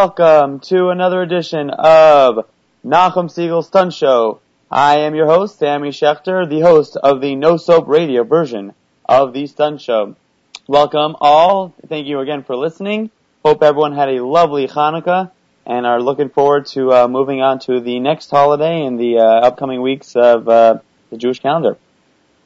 Welcome to another edition of Nachum Segal Stunt Show. I am your host, Sammy Schaechter, the host of the No Soap Radio version of the Stunt Show. Welcome all. Thank you again for listening. Hope everyone had a lovely Hanukkah and are looking forward to uh, moving on to the next holiday in the uh, upcoming weeks of uh, the Jewish calendar.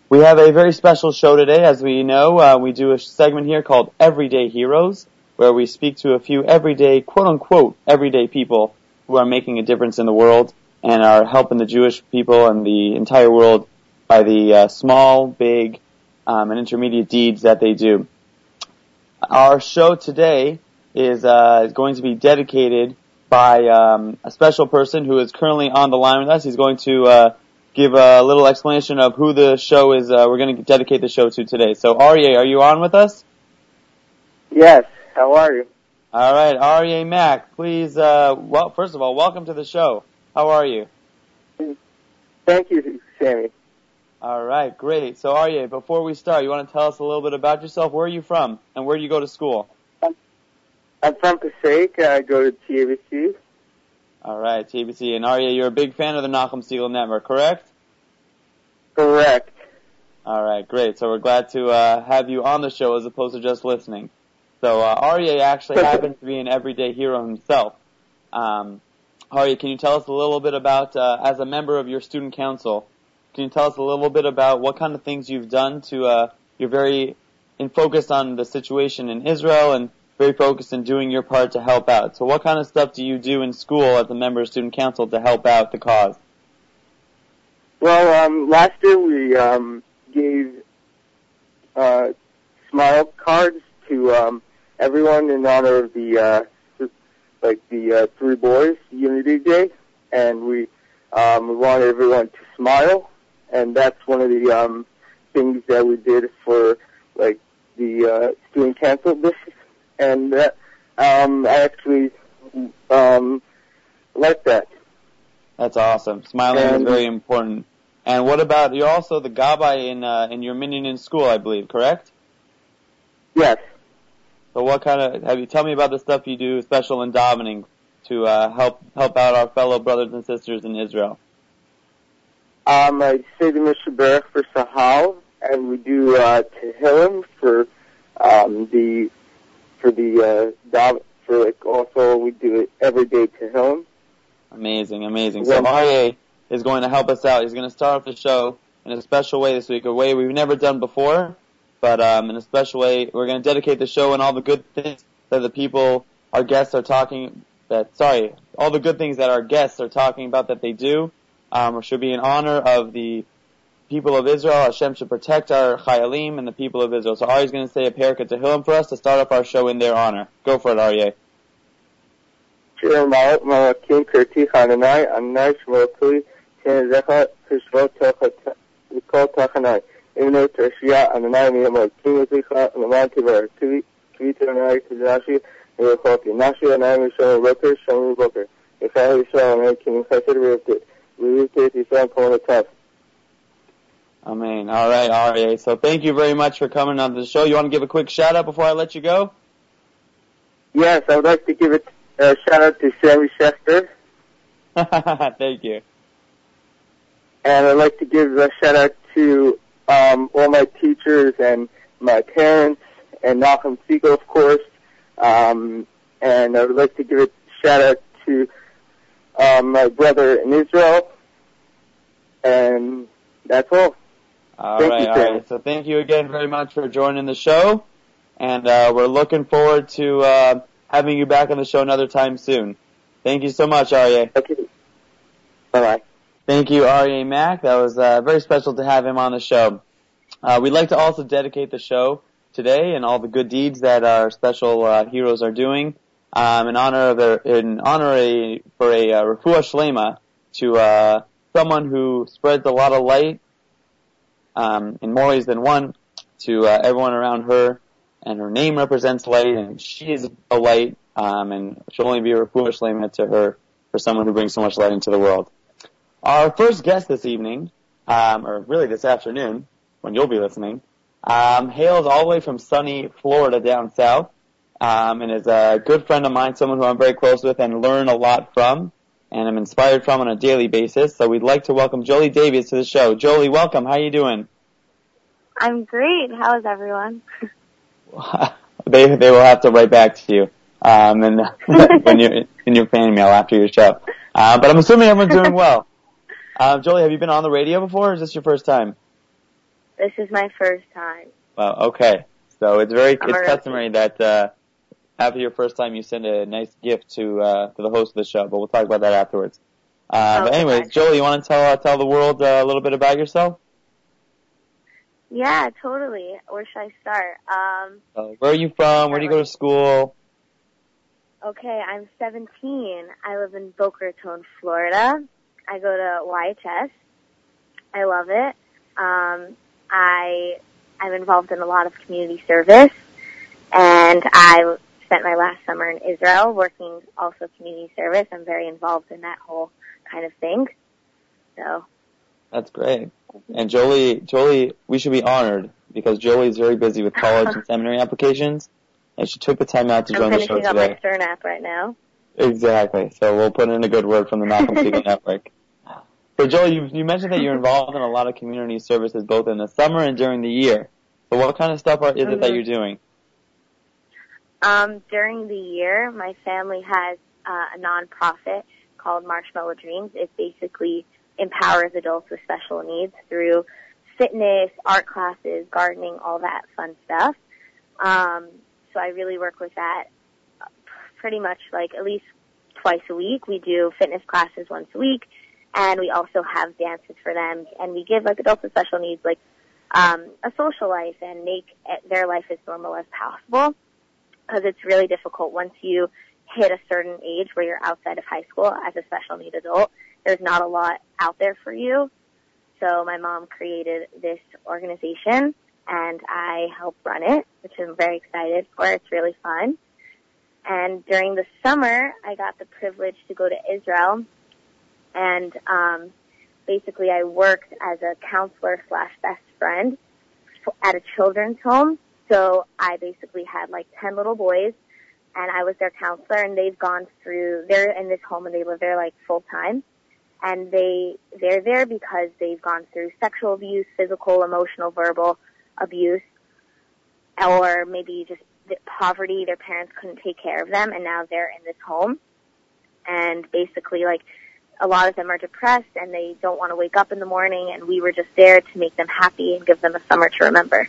We have a very special show today. As we know, uh, we do a segment here called Everyday Heroes where we speak to a few everyday, quote unquote, everyday people who are making a difference in the world and are helping the Jewish people and the entire world by the uh, small, big, um, and intermediate deeds that they do. Our show today is, uh, going to be dedicated by um, a special person who is currently on the line with us. He's going to uh, give a little explanation of who the show is. Uh, we're going to dedicate the show to today. So, Aryeh, are you on with us? Yes. How are you? All right, Aryeh Mack, please. Uh, well, first of all, welcome to the show. How are you? Thank you, Sammy. All right, great. So, Aryeh, before we start, you want to tell us a little bit about yourself? Where are you from, and where do you go to school? I'm from Passaic. I go to TABC. All right, TABC. And Aryeh, you're a big fan of the Nachum Segal Network, correct? Correct. All right, great. So we're glad to uh, have you on the show as opposed to just listening. So uh, Aryeh actually happens to be an everyday hero himself. Um, Aryeh, can you tell us a little bit about, uh, as a member of your student council, can you tell us a little bit about what kind of things you've done to, uh, you're very in focused on the situation in Israel and very focused in doing your part to help out. So what kind of stuff do you do in school as a member of student council to help out the cause? Well, um, last year we um, gave uh, smile cards to um, everyone in honor of the uh, like the uh, three boys Unity Day, and we um, we wanted everyone to smile, and that's one of the um, things that we did for like the uh, student council this, and that um, I actually um, like that. That's awesome. Smiling And- is very important. And what about you're also the gabbai in uh, in your minyan in school, I believe, correct? Yes. So what kind of have you tell me about the stuff you do special in davening to uh, help help out our fellow brothers and sisters in Israel? Um, I say the Mi Shebeirach for Tzahal, and we do uh, Tehillim for um, the for the uh, dav- for like also we do it every day Tehillim. Amazing, amazing. So. Aryeh is going to help us out. He's going to start off the show in a special way this week, a way we've never done before, but um, in a special way. We're going to dedicate the show and all the good things that the people, our guests, are talking. That sorry, all the good things that our guests are talking about that they do, um, should be in honor of the people of Israel. Hashem should protect our chayalim and the people of Israel. So Aryeh's going to say a parakah to Tehillim for us to start off our show in their honor. Go for it, Aryeh. Imno Tershia Ananai Miyamot Kim Zicha Laman Tiver Kivi Kivita Anai Kizashi Niyokoki Nashi Anai Mishon Roker Shomu Boker Ichai Yisrael Anai Kim Chesed Rivit Rivit Yisrael Kona Taf Amen. All right, Aryeh. So thank you very much for coming on the show. You want to give a quick shout out before I let you go? Yes, I would like to give a uh, shout out to Sammy Schester thank you. and I'd like to give a shout out to um, all my teachers and my parents and Nachum Segal, of course. Um, and I would like to give a shout out to um, my brother in Israel. And that's all. All Thank right, you, all right. So thank you again very much for joining the show, and uh, we're looking forward to uh, having you back on the show another time soon. Thank you so much, Aryeh. Okay. Bye bye. Thank you, Aryeh Mack. That was uh, very special to have him on the show. Uh, we'd like to also dedicate the show today and all the good deeds that our special uh, heroes are doing um, in honor of a, in honor a, for a uh, refuah shlema to uh, someone who spreads a lot of light um, in more ways than one to uh, everyone around her, and her name represents light, and she is a light, um, and she'll only be a refuah shlema to her for someone who brings so much light into the world. Our first guest this evening, um, or really this afternoon, when you'll be listening, um, hails all the way from sunny Florida down south. um, and is a good friend of mine, someone who I'm very close with and learn a lot from, and I'm inspired from on a daily basis. So we'd like to welcome Jolie Davies to the show. Jolie, welcome. How are you doing? I'm great. How is everyone? they they will have to write back to you um, and when you're in your fan mail after your show. Uh, but I'm assuming everyone's doing well. Uh, Jolie, have you been on the radio before, or is this your first time? This is my first time. Well, okay. So it's very I'm it's customary that uh, after your first time you send a nice gift to uh, to the host of the show, but we'll talk about that afterwards. Uh, okay. But anyways, Jolie, you want to tell uh, tell the world uh, a little bit about yourself? Yeah, totally. Where should I start? Um, where are you from? Where do you go to school? Okay, I'm 17. I live in Boca Raton, Florida. I go to YHS. I love it. Um, I I'm involved in a lot of community service, and I spent my last summer in Israel working also community service. I'm very involved in that whole kind of thing. So that's great. And Jolie, Jolie, we should be honored because Jolie is very busy with college and seminary applications, and she took the time out to I'm join the show today. I'm finishing up my Stern app right now. Exactly. So we'll put in a good word from the Nachum Segal Network. So Jolie, you, you mentioned that you're involved in a lot of community services both in the summer and during the year. So what kind of stuff are, is it that mm-hmm. you're doing? Um, during the year, my family has uh, a nonprofit called Marshmallow Dreams. It basically empowers adults with special needs through fitness, art classes, gardening, all that fun stuff. Um, so I really work with that pretty much like at least twice a week. We do fitness classes once a week, and we also have dances for them, and we give like adults with special needs like um, a social life and make their life as normal as possible. Because it's really difficult once you hit a certain age where you're outside of high school as a special need adult there's not a lot out there for you. So my mom created this organization and I help run it, which I'm very excited for. It's really fun. And during the summer, I got the privilege to go to Israel. And, um, basically I worked as a counselor slash best friend at a children's home. So I basically had like 10 little boys. And I was their counselor and they've gone through, they're in this home and they live there like full time and they they're there because they've gone through sexual abuse, physical, emotional, verbal abuse, or maybe just poverty. Their parents couldn't take care of them, and now they're in this home. And basically, like a lot of them are depressed and they don't want to wake up in the morning. And we were just there to make them happy and give them a summer to remember.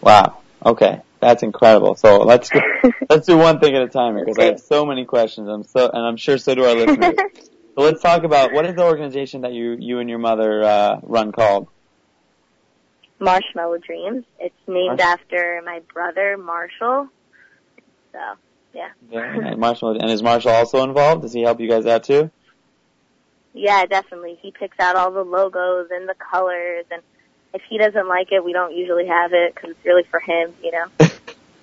Wow. Okay, that's incredible. So let's do, let's do one thing at a time because I have so many questions. I'm so and I'm sure so do our listeners. So let's talk about what is the organization that you you and your mother uh, run called? Marshmallow Dreams. It's named Marsh- after my brother Marshall. So yeah. yeah Marshall and is Marshall also involved? Does he help you guys out too? Yeah, definitely. He picks out all the logos and the colors, and if he doesn't like it, we don't usually have it because it's really for him, you know.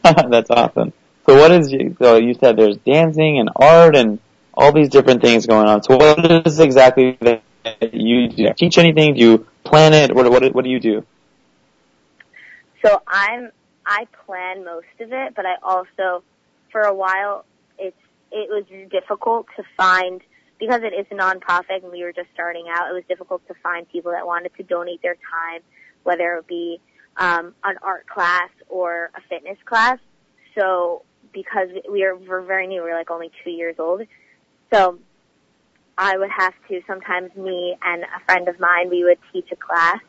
That's awesome. So what is you? So you said there's dancing and art and all these different things going on. So what is exactly that you do? You teach anything? Do you plan it? What, what, what do you do? So I'm, I plan most of it, but I also, for a while, it's, it was difficult to find, because it is a nonprofit and we were just starting out, it was difficult to find people that wanted to donate their time, whether it be, um, an art class or a fitness class. So because we are, we're very new, we're like only two years old, so I would have to sometimes me and a friend of mine, we would teach a class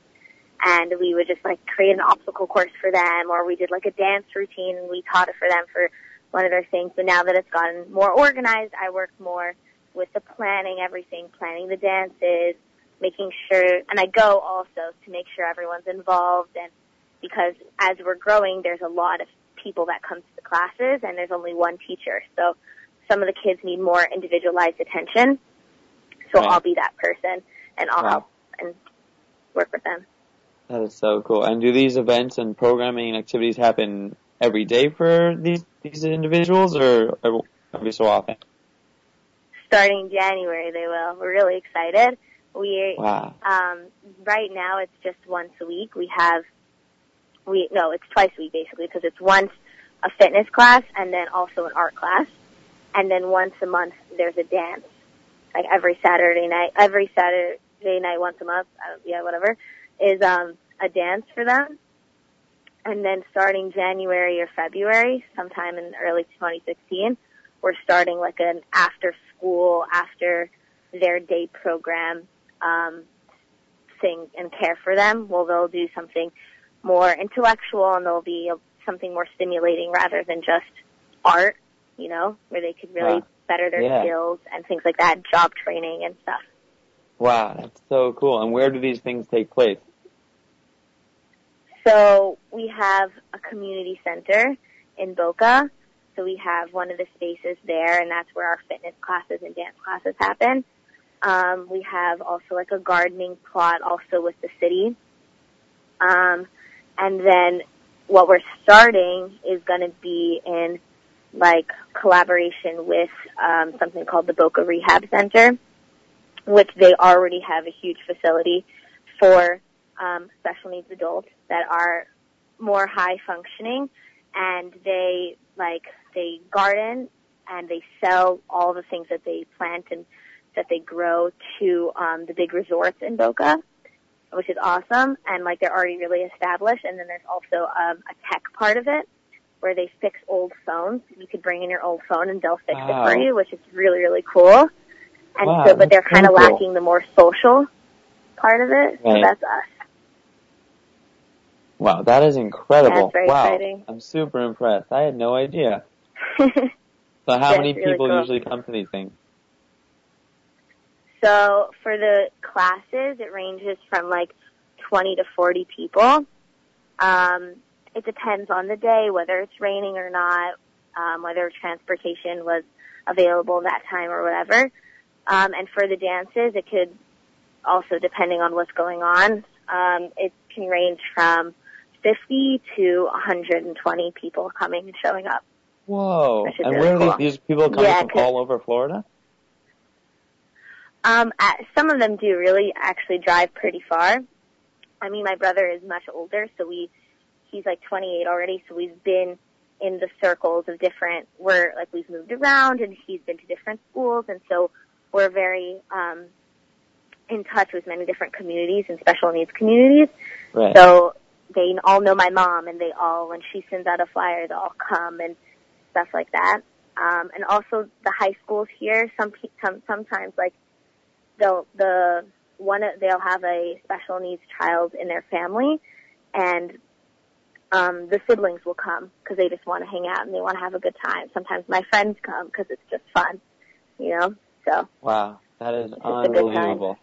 and we would just like create an obstacle course for them or we did like a dance routine and we taught it for them for one of their things. But now that it's gotten more organized, I work more with the planning, everything, planning the dances, making sure, and I go also to make sure everyone's involved and because as we're growing, there's a lot of people that come to the classes and there's only one teacher. So some of the kids need more individualized attention. So right. I'll be that person and I'll wow. help and work with them. That is so cool. And do these events and programming activities happen every day for these these individuals, or every so often? Starting January, they will. We're really excited. We wow. um, right now it's just once a week. We have we no, it's twice a week basically because it's once a fitness class and then also an art class. And then once a month there's a dance. Like every Saturday night, every Saturday night once a month, uh, yeah, whatever, is um a dance for them. And then starting January or February, sometime in early 2016, we're starting like an after school, after their day program, um, thing and care for them. Well, they'll do something more intellectual and there'll be a, something more stimulating rather than just art, you know, where they could really Wow. better their Yeah. skills and things like that, job training and stuff. Wow, that's so cool. And where do these things take place? So we have a community center in Boca. So we have one of the spaces there and that's where our fitness classes and dance classes happen. Um, we have also like a gardening plot also with the city. Um, and then what we're starting is going to be in like collaboration with um, something called the Boca Rehab Center, which they already have a huge facility for um, special needs adults that are more high functioning, and they like they garden and they sell all the things that they plant and that they grow to um, the big resorts in Boca, which is awesome. And like they're already really established. And then there's also um, a tech part of it where they fix old phones. You could bring in your old phone and they'll fix Wow. it for you, which is really really cool. And Wow, so, but they're kind of cool. lacking the more social part of it. So that's us. Wow, that is incredible. Wow. exciting. I'm super impressed. I had no idea. So how many really people cool. usually come to these things? So for the classes, it ranges from like 20 to 40 people. Um, it depends on the day, whether it's raining or not, um, whether transportation was available that time or whatever. Um, and for the dances, it could also, depending on what's going on, um, it can range from 50 to 120 people coming and showing up. Whoa. And really where are cool. these, these people coming Yeah, from all over Florida? Um, uh, some of them do really actually drive pretty far. I mean, my brother is much older, so we, he's like 28 already, so we've been in the circles of different, we're like, we've moved around and he's been to different schools, and so we're very, um, in touch with many different communities and special needs communities. Right. So they all know my mom and they all, when she sends out a flyer, they'll all come and stuff like that. Um, and also the high schools here, some, some sometimes like they'll, the, one, they'll have a special needs child in their family and, um, the siblings will come because they just want to hang out and they want to have a good time. Sometimes my friends come because it's just fun, you know? So, wow. That is a good time. unbelievable.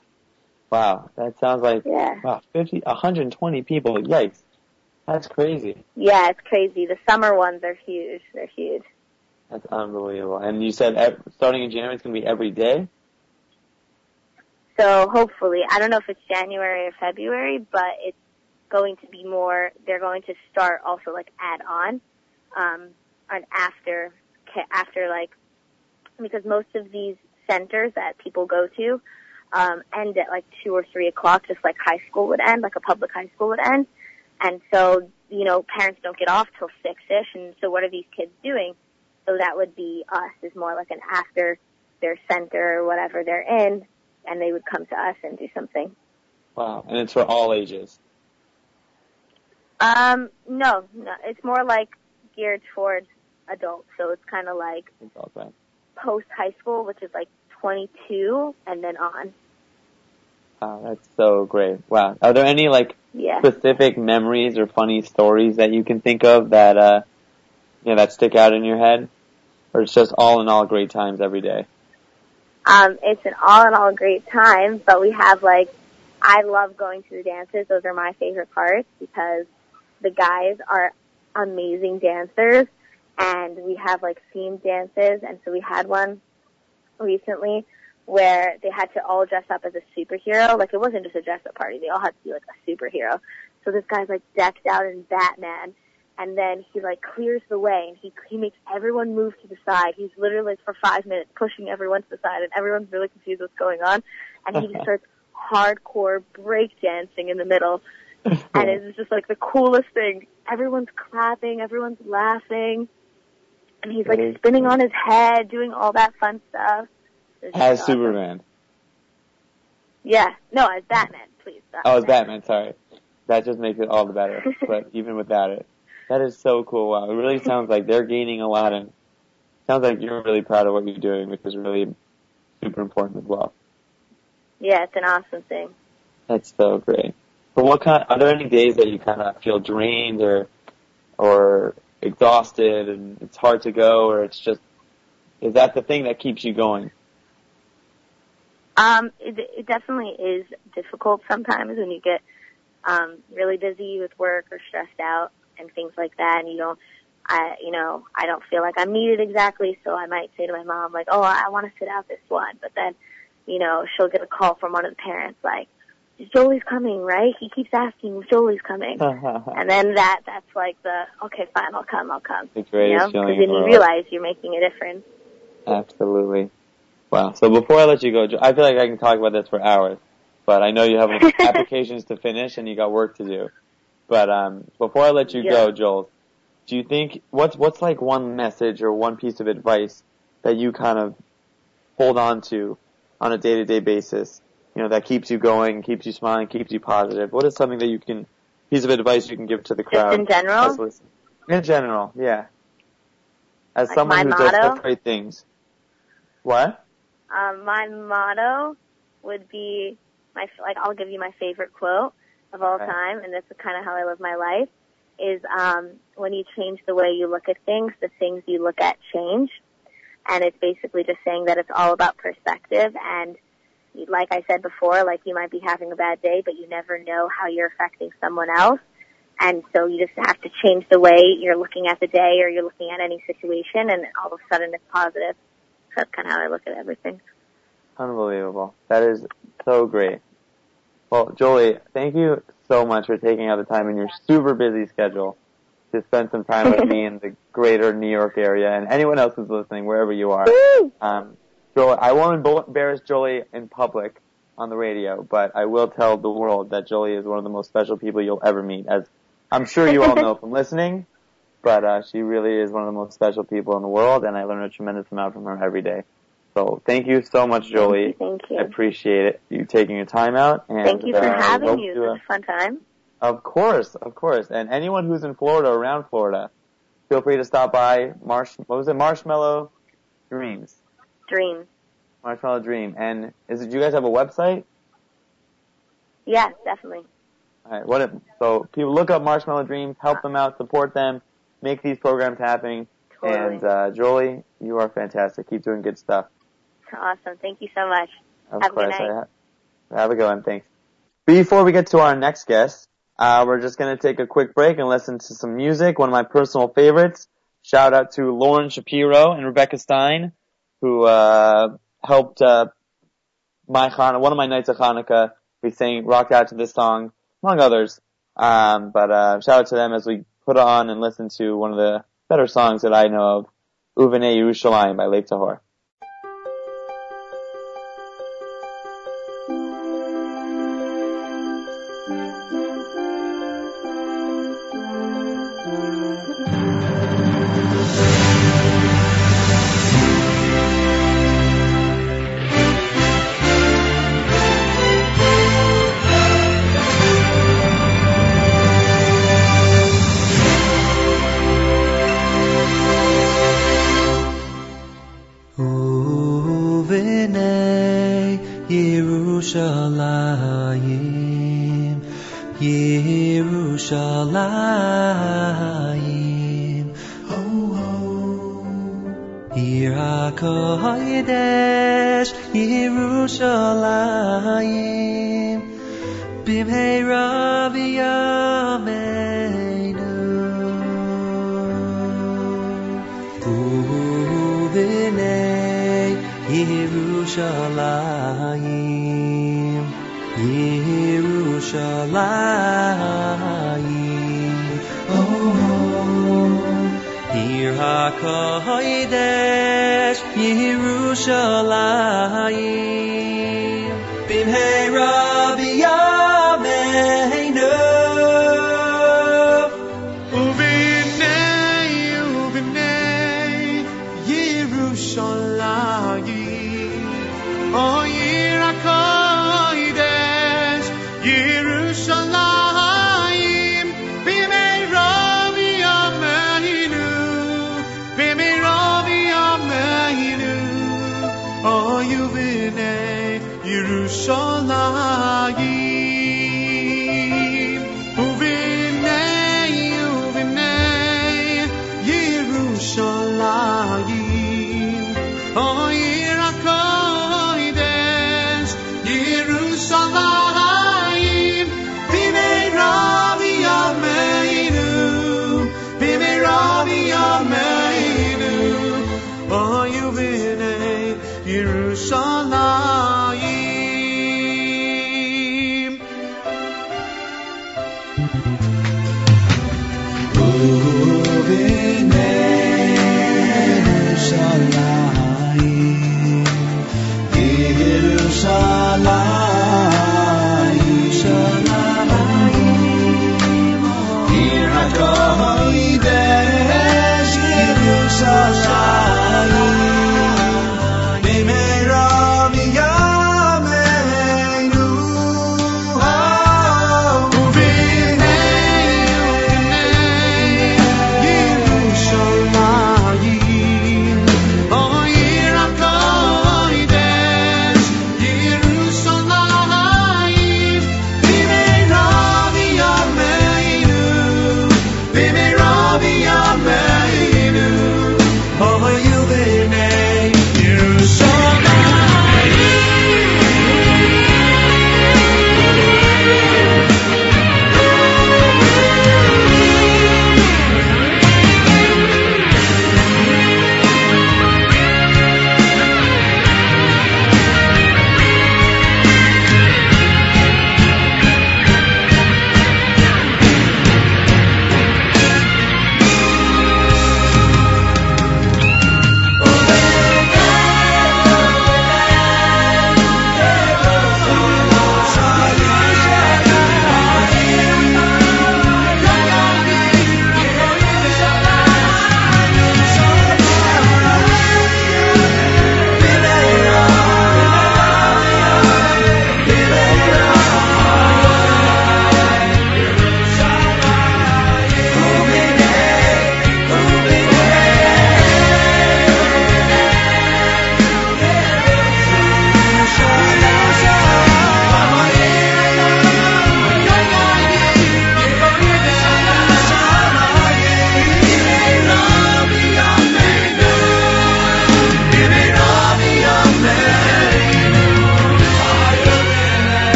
Wow. That sounds like, yeah. wow, 50, 120 people. Yikes. That's crazy. Yeah, it's crazy. The summer ones are huge. They're huge. That's unbelievable. And you said ev- starting in January it's going to be every day? So hopefully, I don't know if it's January or February, but it's going to be more, they're going to start also like add on, um, and after, after like, because most of these centers that people go to, um, end at like two or three o'clock, just like high school would end, like a public high school would end. And so, you know, parents don't get off till six-ish, and so what are these kids doing? So that would be us, is more like an after their center or whatever they're in, and they would come to us and do something. Wow. And it's for all ages. Um, no, no, it's more like geared towards adults, so it's kind of like It's all right. post high school, which is like 22 and then on. Wow, that's so great. Wow. Are there any like Yeah. specific memories or funny stories that you can think of that uh you know that stick out in your head? Or it's just all in all great times every day? Um, it's an all in all great time, but we have like, I love going to the dances. Those are my favorite parts because the guys are amazing dancers and we have like themed dances and so we had one recently where they had to all dress up as a superhero. Like it wasn't just a dress up party. They all had to be like a superhero. So this guy's like decked out in Batman and then he like clears the way and he he makes everyone move to the side. He's literally like for five minutes pushing everyone to the side and everyone's really confused what's going on. And he just starts hardcore break dancing in the middle and it's just like the coolest thing everyone's clapping, everyone's laughing, and he's like spinning on his head, doing all that fun stuff. It's As awesome. Superman. Yeah, no, as Batman, please. Oh, it's Batman, sorry. That just makes it all the better. but even without it. That is so cool. Wow. It really sounds like they're gaining a lot and sounds like you're really proud of what you're doing, which is really super important as well. Yeah, it's an awesome thing. That's so great. But what kind, are there any days that you kind of feel drained or, or exhausted and it's hard to go or it's just, is that the thing that keeps you going? Um, it, it definitely is difficult sometimes when you get um, really busy with work or stressed out and things like that, and you don't, I, you know, I don't feel like I'm needed exactly, so I might say to my mom like, "Oh, I want to sit out this one," but then, you know, she'll get a call from one of the parents like, "Jolie's coming, right? He keeps asking Jolie's coming." And then that that's like the okay, fine, I'll come, I'll come. the You greatest know, feeling because then you realize you're making a difference. Absolutely. Wow. So before I let you go, I feel like I can talk about this for hours, but I know you have applications to finish and you got work to do. But um, before I let you Yeah. go, Joel, do you think what's what's like one message or one piece of advice that you kind of hold on to on a day to day basis? You know that keeps you going, keeps you smiling, keeps you positive. What is something that you can piece of advice you can give to the crowd? Just in general? In general, yeah. As Like someone who does motto? such great things. What? Um, my motto would be my like I'll give you my favorite quote of all Okay. time, and this is kind of how I live my life. Is um, when you change the way you look at things, the things you look at change, and it's basically just saying that it's all about perspective. And like I said before, like you might be having a bad day, but you never know how you're affecting someone else. And so you just have to change the way you're looking at the day or you're looking at any situation, and all of a sudden it's positive. So that's kind of how I look at everything. Unbelievable. That is so great. Well, Jolie, thank you so much for taking out the time in your super busy schedule to spend some time with me in the greater New York area and anyone else who's listening, wherever you are. Um, Jolie, I won't embarrass Jolie in public on the radio, but I will tell the world that Jolie is one of the most special people you'll ever meet, as I'm sure you all know from listening. But uh, she really is one of the most special people in the world, and I learn a tremendous amount from her every day. So thank you so much, Jolie. Thank you. I appreciate it. You taking your time out. And, Thank you for uh, having you. It uh, was a fun time. of course, of course. And anyone who's in Florida, around Florida, feel free to stop by Marsh. What was it? Marshmallow Dreams. Dream. Marshmallow Dream. And is it? Do you guys have a website? Yes, definitely. All right. What? If, so people look up Marshmallow Dreams, help them out, support them, make these programs happen. Totally. And uh, Jolie, you are fantastic. Keep doing good stuff. Awesome. Thank you so much. Of Have a good night. Have a good one. Thanks. Before we get to our next guest, uh, we're just going to take a quick break and listen to some music. One of my personal favorites. Shout out to Lauren Shapiro and Rebecca Stein, who uh, helped uh, my Chana- one of my nights of Hanukkah. We sang, rocked out to this song, among others. Um, but uh, shout out to them as we put on and listen to one of the better songs that I know of, Uvene Yerushalayim by Lev Tahor. های دل.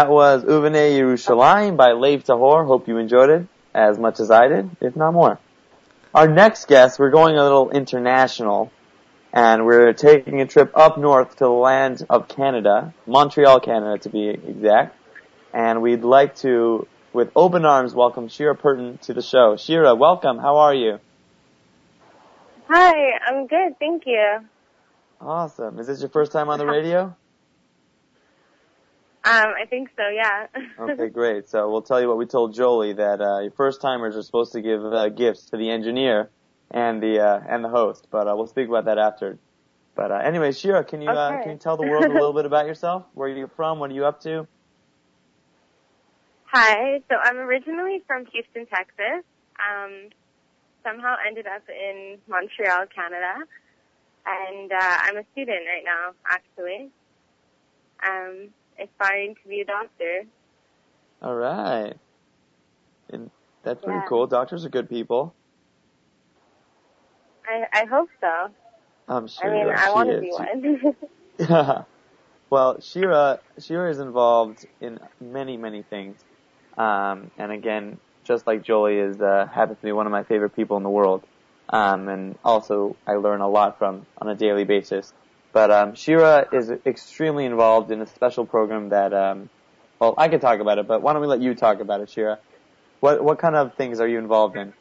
That was Uvene Yerushalayim by Lev Tahor. Hope you enjoyed it as much as I did, if not more. Our next guest, we're going a little international, and we're taking a trip up north to the land of Canada, Montreal, Canada to be exact. And we'd like to, with open arms, welcome Shira Perton to the show. Shira, welcome. How are you? Hi, I'm good, thank you. Awesome. Is this your first time on the radio? Um, I think so, yeah. Okay, great. So we'll tell you what we told Jolie that uh, your first timers are supposed to give uh, gifts to the engineer and the uh, and the host, but uh, we'll speak about that after. But uh, anyway, Shira, can you uh, can you tell the world a little bit about yourself? Where are you from? What are you up to? Hi, so I'm originally from Houston, Texas. Um, somehow ended up in Montreal, Canada, and uh, I'm a student right now, actually. Um, aspiring to be a doctor. All right. And that's pretty Yeah. cool. Doctors are good people. I, I hope so. I'm I sure. mean, I want to be one. well, Shira, Shira is involved in many, many things. Um, and again, just like Jolie is, uh, happens to be one of my favorite people in the world. Um, and also I learn a lot from on a daily basis. But, um, Shira is extremely involved in a special program that, um, well, I could talk about it, but why don't we let you talk about it, Shira? What, what kind of things are you involved in?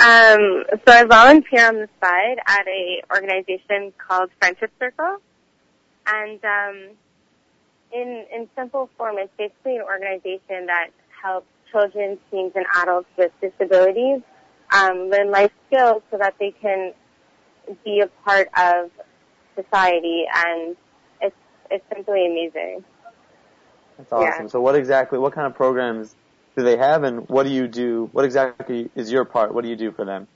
Um, so I volunteer on the side at a organization called Friendship Circle, and um, in in simple form, it's basically an organization that helps children, teens, and adults with disabilities um, learn life skills so that they can be a part of society, and it's it's simply amazing. That's awesome. Yeah. So what exactly, what kind of programs do they have and what do you do, what exactly is your part? What do you do for them?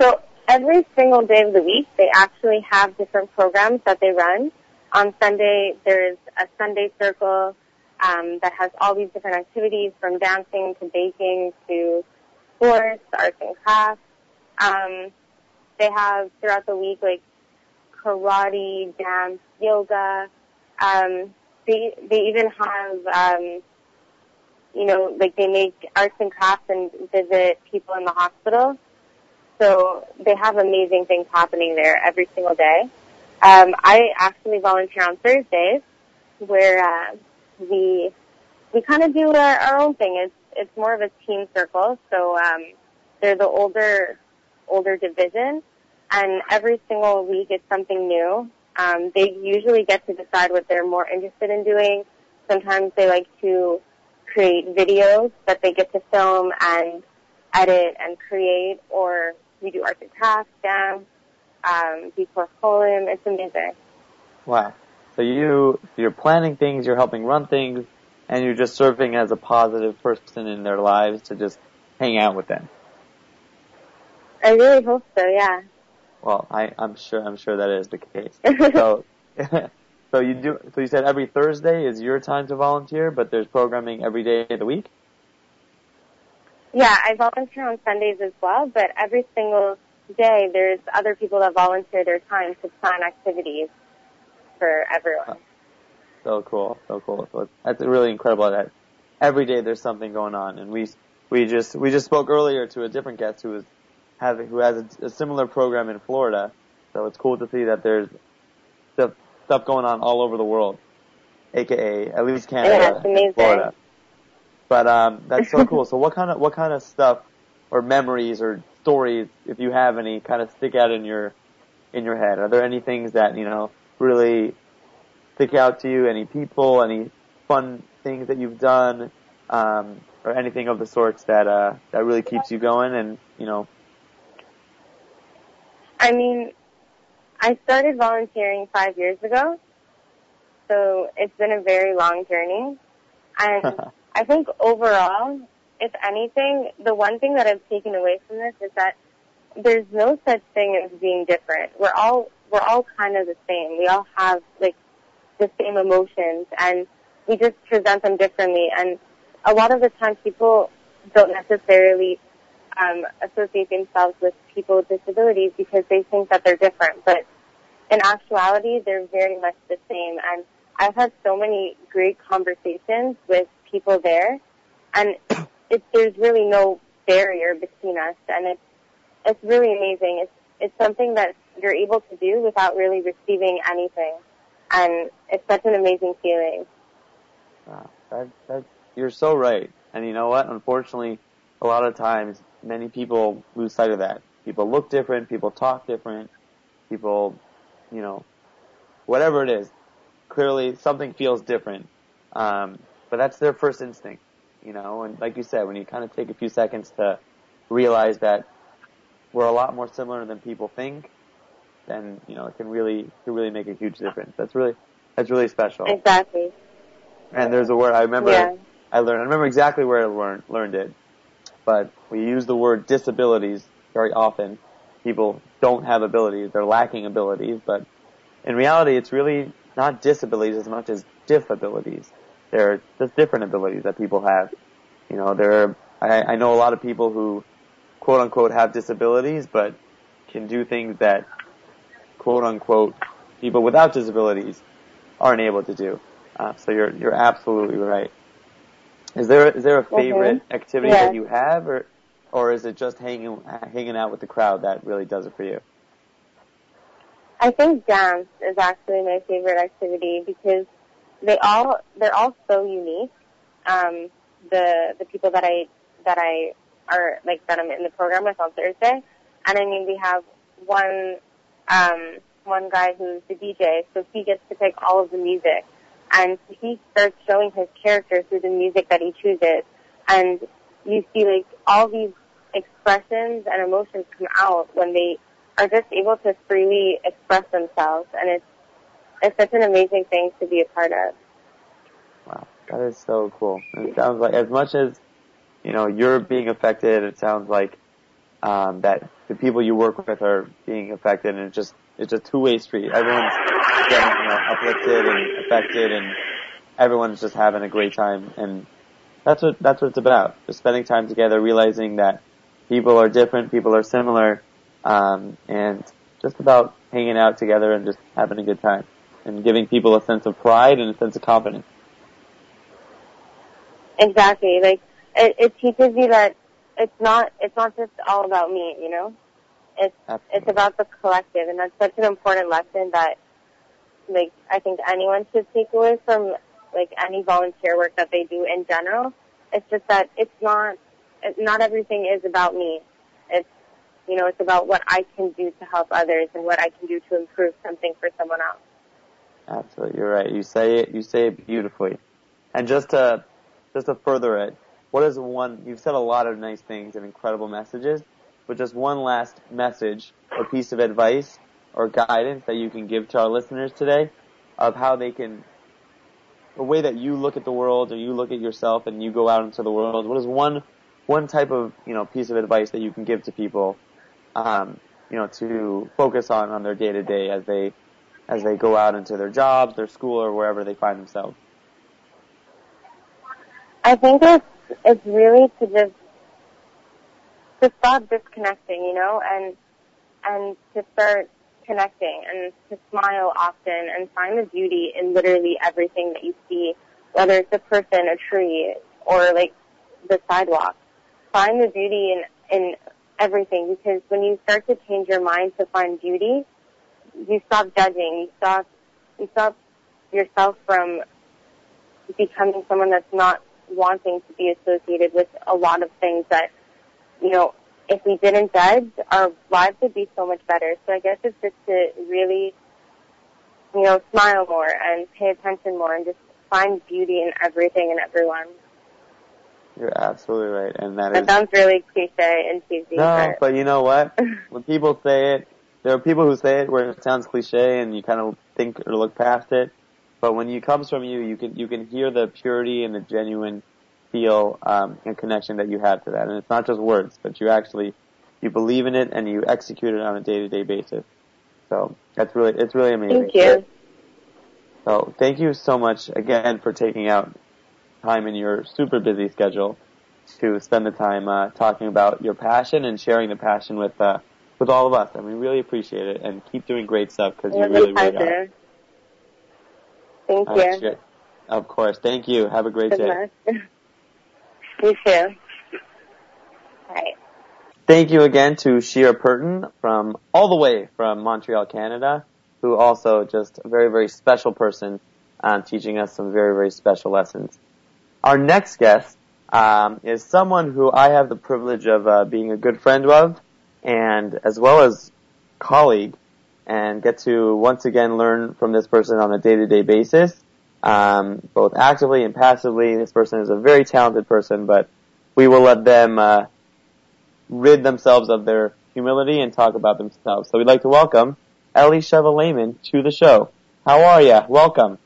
So every single day of the week, they actually have different programs that they run. On Sunday, there's a Sunday circle um, that has all these different activities, from dancing to baking to sports, arts and crafts. Um, they have throughout the week like karate, dance, yoga. Um, they they even have um, you know like they make arts and crafts and visit people in the hospital. So they have amazing things happening there every single day. Um, I actually volunteer on Thursdays, where uh, we we kind of do our, our own thing. It's it's more of a team circle. So um, they're the older older division, and every single week it's something new. Um, they usually get to decide what they're more interested in doing. Sometimes they like to create videos that they get to film and edit and create, or we do arts and crafts, dance, um, before Purim. It's amazing. Wow. So you, you're planning things, you're helping run things, and you're just serving as a positive person in their lives to just hang out with them. I really hope so. Yeah. Well, I, I'm sure, I'm sure that is the case. So, so you do, so you said every Thursday is your time to volunteer, but there's programming every day of the week? Yeah, I volunteer on Sundays as well, but every single day there's other people that volunteer their time to plan activities for everyone. Uh, so cool, so cool. So that's really incredible that every day there's something going on. And we we just we just spoke earlier to a different guest who was having who has a, a similar program in Florida. So it's cool to see that there's stuff stuff going on all over the world, aka at least Canada Yeah, and. Florida. But um, that's so cool. So what kind of what kind of stuff or memories or stories, if you have any, kind of stick out in your in your head? Are there any things that you know really stick out to you? Any people? Any fun things that you've done? Um, or anything of the sorts that uh, that really keeps you going? And you know, I mean, I started volunteering five years ago, so it's been a very long journey. And I think overall, if anything, the one thing that I've taken away from this is that there's no such thing as being different. We're all we're all kind of the same. We all have like the same emotions, and we just present them differently. And a lot of the time, people don't necessarily um, associate themselves with people with disabilities because they think that they're different. But in actuality, they're very much the same. And I've had so many great conversations with people there, and it, there's really no barrier between us, and it's it's really amazing. It's it's something that you're able to do without really receiving anything, and it's such an amazing feeling. Wow, that, that, you're so right. And you know what? Unfortunately, a lot of times, many people lose sight of that. People look different, people talk different, people, you know, whatever it is. Clearly, something feels different. Um, but that's their first instinct, you know, and like you said, when you kind of take a few seconds to realize that we're a lot more similar than people think, then, you know, it can really, can really make a huge difference. That's really, that's really special. Exactly. And there's a word I remember. Yeah. I learned. I remember exactly where I learned learned it, but we use the word disabilities very often. People don't have abilities; they're lacking abilities. But in reality, it's really not disabilities as much as diff abilities. They're just different abilities that people have. You know, there. Are, I, I know a lot of people who, quote unquote, have disabilities, but can do things that, quote unquote, people without disabilities aren't able to do. Uh, so you're you're absolutely right. Is there is there a favorite activity Yeah. that you have, or or is it just hanging hanging out with the crowd that really does it for you? I think dance is actually my favorite activity because they all they're all so unique. Um, the the people that I that I are like that I'm in the program with on Thursday, and I mean we have one um, one guy who's the DJ, so he gets to pick all of the music, and he starts showing his character through the music that he chooses, and you see like all these expressions and emotions come out when they are just able to freely express themselves, and it's it's such an amazing thing to be a part of. Wow, that is so cool. It sounds like as much as you know you're being affected, it sounds like um, that the people you work with are being affected, and it's just it's a two way street. Everyone's getting you know uplifted and affected, and everyone's just having a great time, and that's what that's what it's about. Just spending time together, realizing that people are different, people are similar, um, and just about hanging out together and just having a good time, and giving people a sense of pride and a sense of confidence. Exactly, like it, it teaches you that it's not it's not just all about me, you know. It's Absolutely. it's about the collective, and that's such an important lesson that like I think anyone should take away from like any volunteer work that they do in general. It's just that it's not it, not everything is about me. It's you know it's about what I can do to help others and what I can do to improve something for someone else. Absolutely, you're right. You say it, you say it beautifully. And just to, just to further it, what is one, you've said a lot of nice things and incredible messages, but just one last message or piece of advice or guidance that you can give to our listeners today of how they can, the way that you look at the world or you look at yourself and you go out into the world, what is one, one type of, you know, piece of advice that you can give to people, um, you know, to focus on, on their day to day as they, as they go out into their jobs, their school, or wherever they find themselves. I think it's it's really to just to stop disconnecting, you know, and and to start connecting and to smile often and find the beauty in literally everything that you see, whether it's a person, a tree, or like the sidewalk. Find the beauty in in everything because when you start to change your mind to find beauty, you stop judging, you stop you stop yourself from becoming someone that's not wanting to be associated with a lot of things that, you know, if we didn't judge, our lives would be so much better. So I guess it's just to really, you know, smile more and pay attention more and just find beauty in everything and everyone. You're absolutely right, and that is that That is sounds really cliche and cheesy, no. but But you know what? when people say it, there are people who say it where it sounds cliche, and you kind of think or look past it. But when it comes from you, you can you can hear the purity and the genuine feel um, and connection that you have to that, and it's not just words, but you actually you believe in it and you execute it on a day to day basis. So that's really it's really amazing. thank you. So thank you so much again for taking out time in your super busy schedule to spend the time uh, talking about your passion and sharing the passion with uh, with all of us, and we really appreciate it. And keep doing great stuff because you really, a really are. Thank right, you. Of course. Thank you. Have a great Good day. you too. All right. Thank you again to Shira Perton from all the way from Montreal, Canada, who also just a very, very special person um, teaching us some very, very special lessons. Our next guest um, is someone who I have the privilege of uh, being a good friend of, and as well as colleague, and get to once again learn from this person on a day-to-day basis, um, both actively and passively. This person is a very talented person, but we will let them. Uh, rid themselves of their humility and talk about themselves. So we'd like to welcome Elisheva Layman to the show. How are you? Welcome.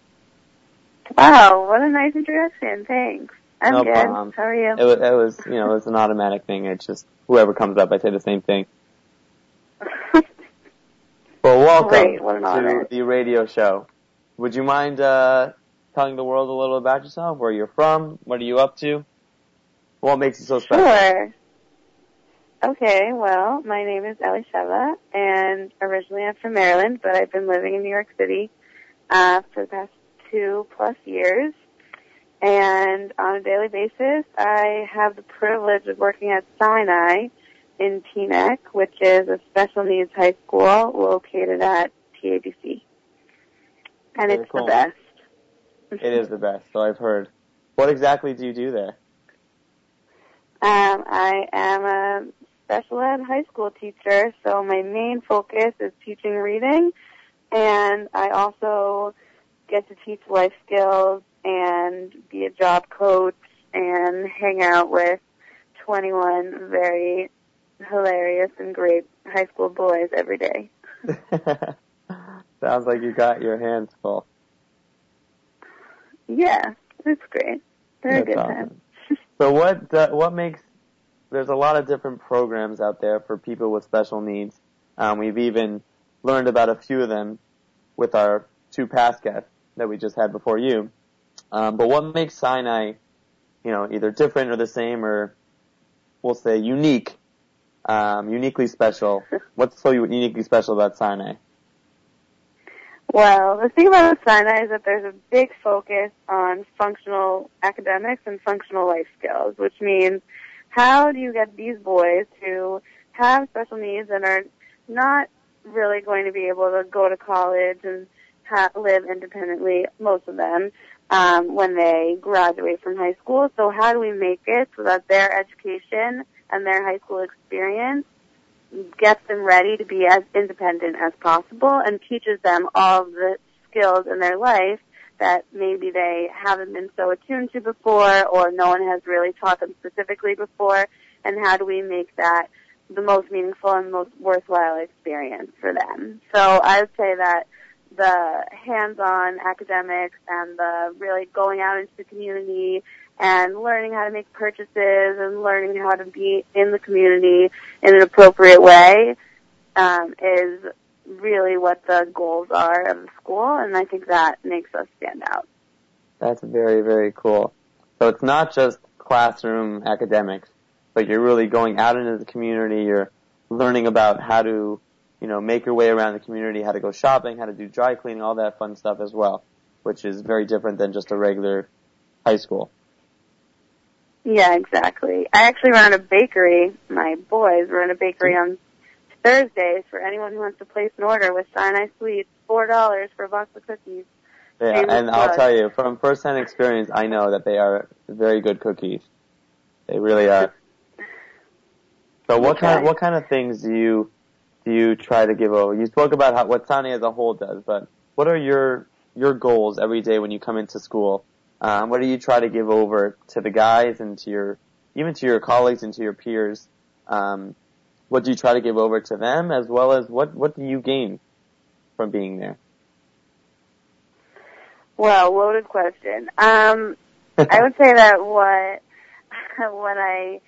Wow, what a nice introduction. Thanks. I'm No good. problem. How are you? It was, it was, you know, it's an automatic thing. It's just whoever comes up, I say the same thing. Well, welcome Great, to the radio show. Would you mind uh, telling the world a little about yourself? Where you're from? What are you up to? What makes you so special? Sure. Okay, well, my name is Elisheva, and originally I'm from Maryland, but I've been living in New York City uh, for the past two plus years. And on a daily basis, I have the privilege of working at Sinai in Teaneck, which is a special needs high school located at TABC. And Very it's cool. the best. It is the best, so I've heard. What exactly do you do there? Um, I am a special ed high school teacher, so my main focus is teaching reading, and I also get to teach life skills and be a job coach and hang out with 21 very hilarious and great high school boys every day. Sounds like you got your hands full. Yeah, it's great. Very That's good awesome. time. So what uh, what makes there's a lot of different programs out there for people with special needs. Um, we've even learned about a few of them with our two past guests that we just had before you. Um, but what makes Sinai, you know, either different or the same, or we'll say unique, um, uniquely special? What's so uniquely special about Sinai? Well, the thing about Sinai is that there's a big focus on functional academics and functional life skills, which means how do you get these boys who have special needs and are not really going to be able to go to college and ha- live independently, most of them, um, when they graduate from high school. So how do we make it so that their education and their high school experience gets them ready to be as independent as possible and teaches them all the skills in their life that maybe they haven't been so attuned to before or no one has really taught them specifically before and how do we make that the most meaningful and most worthwhile experience for them. So I would say that the hands-on academics and the really going out into the community and learning how to make purchases and learning how to be in the community in an appropriate way um, is really what the goals are of the school, and I think that makes us stand out. That's very, very cool. So it's not just classroom academics, but you're really going out into the community, you're learning about how to, you know, make your way around the community, how to go shopping, how to do dry cleaning, all that fun stuff as well, which is very different than just a regular high school. Yeah, exactly. I actually run a bakery. My boys run a bakery on Thursdays for anyone who wants to place an order with Sinai Sweets, four dollars for a box of cookies. Yeah, Shameless and I'll tell you, from first-hand experience, I know that they are very good cookies. They really are. So what Okay. kind what kind of things do you do you try to give over? You spoke about how, what Sinai as a whole does, but what are your your goals every day when you come into school? Um, what do you try to give over to the guys and to your even to your colleagues and to your peers? Um, what do you try to give over to them, as well as what what do you gain from being there? Well, loaded question. Um, I would say that what what I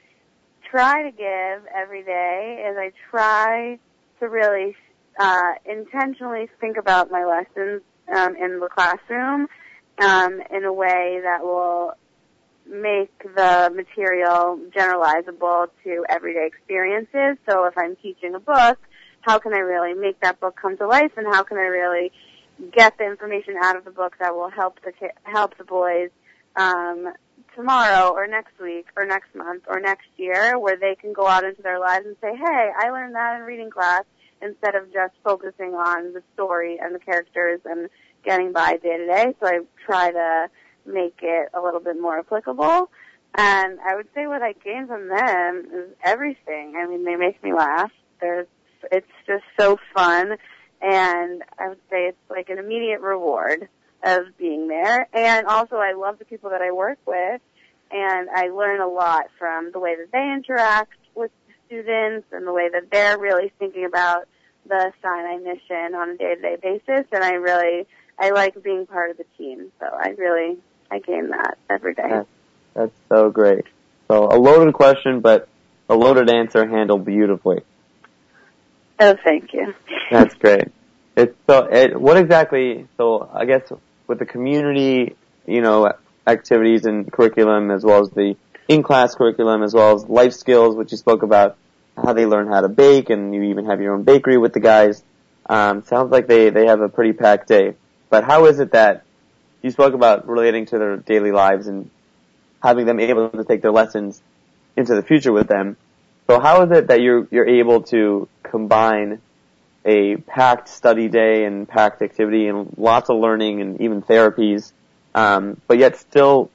try to give every day is I try to really uh, intentionally think about my lessons um, in the classroom um, in a way that will make the material generalizable to everyday experiences. So if I'm teaching a book, how can I really make that book come to life and how can I really get the information out of the book that will help the ki- help the boys um, tomorrow or next week or next month or next year where they can go out into their lives and say, hey, I learned that in reading class instead of just focusing on the story and the characters and getting by day to day. So I try to make it a little bit more applicable. And I would say what I gain from them is everything. I mean, they make me laugh. There's, it's just so fun. And I would say it's like an immediate reward of being there. And also I love the people that I work with and I learn a lot from the way that they interact with students and the way that they're really thinking about the Sinai mission on a day-to-day basis. And I really, I like being part of the team. So I really, I gain that every day. Yeah. That's so great. So a loaded question, but a loaded answer handled beautifully. Oh, thank you. That's great. It's so. It, what exactly? So I guess with the community, you know, activities and curriculum, as well as the in-class curriculum, as well as life skills, which you spoke about, how they learn how to bake, and you even have your own bakery with the guys. Um, sounds like they they have a pretty packed day. But how is it that you spoke about relating to their daily lives and having them able to take their lessons into the future with them? So how is it that you're you're able to combine a packed study day and packed activity and lots of learning and even therapies, um, but yet still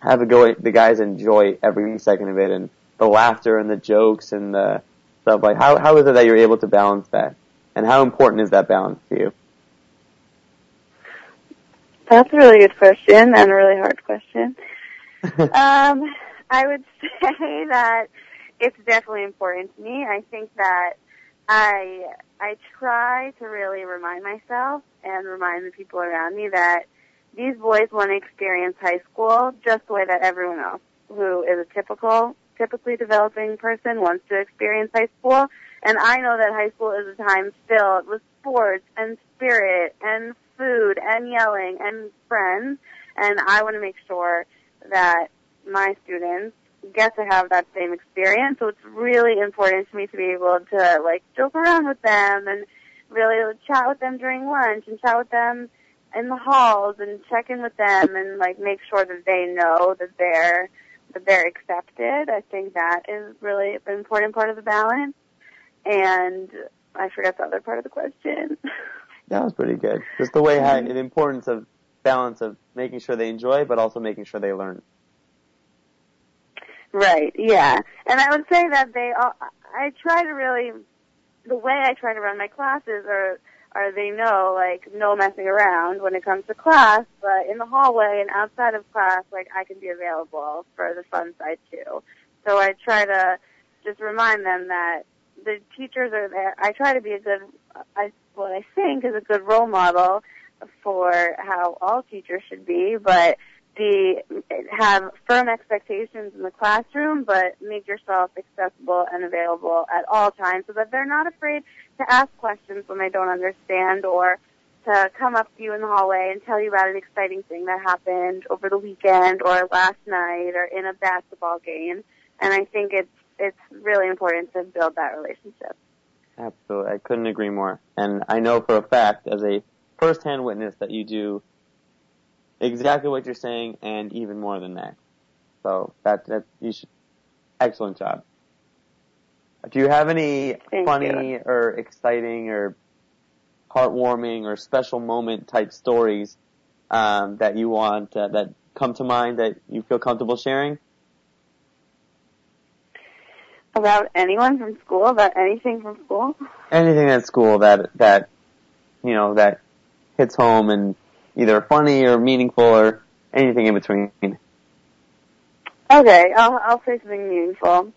have the go the guys enjoy every second of it and the laughter and the jokes and the stuff like how how is it that you're able to balance that and how important is that balance to you? That's a really good question and a really hard question. um, I would say that it's definitely important to me. I think that I I try to really remind myself and remind the people around me that these boys want to experience high school just the way that everyone else who is a typical typically developing person wants to experience high school. And I know that high school is a time filled with sports and spirit and food and yelling and friends. And I want to make sure that my students get to have that same experience. So it's really important to me to be able to like joke around with them and really chat with them during lunch and chat with them in the halls and check in with them and like make sure that they know that they're that they're accepted. I think that is really an important part of the balance. And I forgot the other part of the question. That was pretty good. Just the way how mm-hmm. the importance of balance of making sure they enjoy, but also making sure they learn. Right, yeah. And I would say that they all, I try to really, the way I try to run my classes are, are they know, like, no messing around when it comes to class, but in the hallway and outside of class, like, I can be available for the fun side too. So I try to just remind them that the teachers are there. I try to be a good, I, what I think is a good role model for how all teachers should be, but be have firm expectations in the classroom, but make yourself accessible and available at all times so that they're not afraid to ask questions when they don't understand or to come up to you in the hallway and tell you about an exciting thing that happened over the weekend or last night or in a basketball game. And I think it's it's really important to build that relationship. Absolutely. I couldn't agree more. And I know for a fact, as a first-hand witness, that you do exactly what you're saying and even more than that. So that, that, you should, excellent job. Do you have any Thank funny you. or exciting or heartwarming or special moment type stories, um, that you want, uh, that come to mind that you feel comfortable sharing? About anyone from school, about anything from school? anything at school that that you know that hits home and either funny or meaningful or anything in between. Okay, I'll I'll say something meaningful.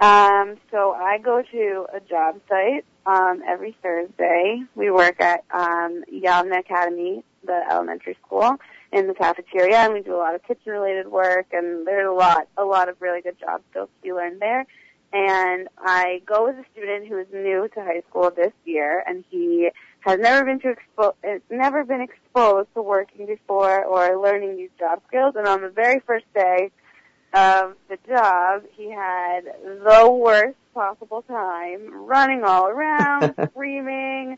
Um, so I go to a job site um, every Thursday. We work at um, Yavneh Academy, the elementary school, in the cafeteria, and we do a lot of kitchen-related work. And there's a lot, a lot of really good job skills to be learned there. And I go with a student who is new to high school this year, and he has never been to expo- never been exposed to working before or learning these job skills. And on the very first day, of the job, he had the worst possible time, running all around, screaming,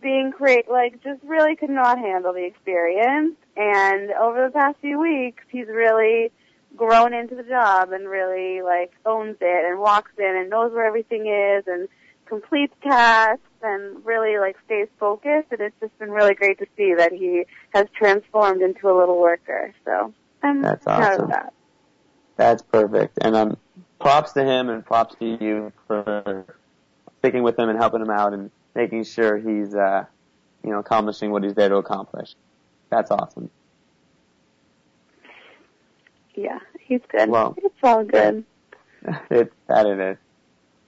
being great, like just really could not handle the experience. And over the past few weeks, he's really grown into the job and really like owns it and walks in and knows where everything is and completes tasks and really like stays focused. And it's just been really great to see that he has transformed into a little worker. So I'm That's proud awesome. of that. That's perfect. And um, props to him and props to you for sticking with him and helping him out and making sure he's, uh, you know, accomplishing what he's there to accomplish. That's awesome. Yeah, he's good. Well, it's all good. it, that it is.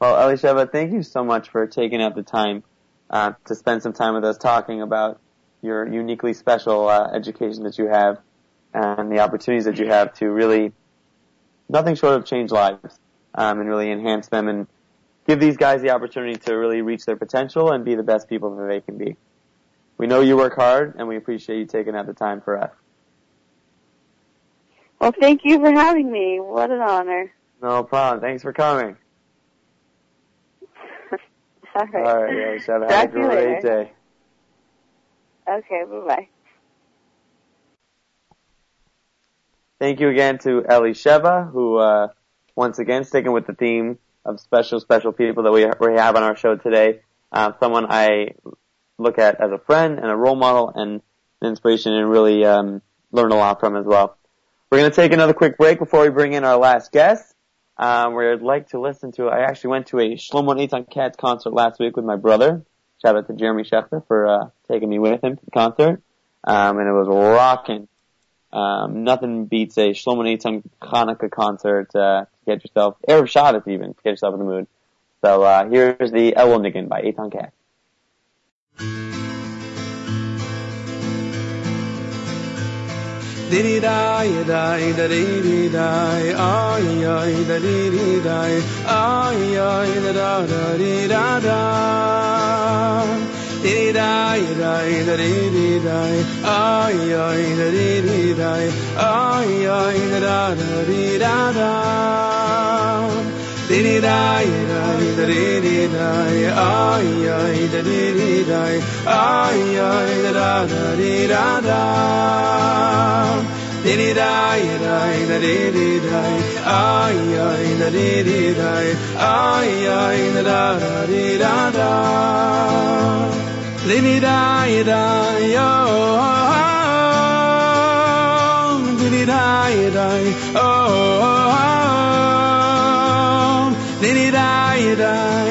Well, Elisheva, thank you so much for taking out the time uh, to spend some time with us talking about your uniquely special uh, education that you have and the opportunities that you have to really nothing short of change lives um, and really enhance them and give these guys the opportunity to really reach their potential and be the best people that they can be. We know you work hard and we appreciate you taking out the time for us. Well, thank you for having me. What an honor. No problem. Thanks for coming. All right. All right, Elisheva. Have a to you great day. Okay, bye bye. Thank you again to Elisheva, who, uh, once again, sticking with the theme of special, special people that we, we have on our show today. Uh, someone I look at as a friend and a role model and an inspiration and really, um, learn a lot from as well. We're going to take another quick break before we bring in our last guest. Um, we'd like to listen to, I actually went to a Shlomo Eitan Katz concert last week with my brother. Shout out to Jeremy Schaechter for, uh, taking me with him to the concert. Um, and it was rocking. Um, nothing beats a Shlomo Eitan Hanukkah concert, uh, to get yourself, Erev Shabbos even, to get yourself in the mood. So, uh, here's the Elul Niggin by Eitan Katz. diri dai dai dai diri dai ai ai dai diri dai ai ai da da da di da da diri dai dai dai diri dai ai ai da diri dai ai ai da da da di da da da di dai dai da di dai dai ai da oh dai oh die, die,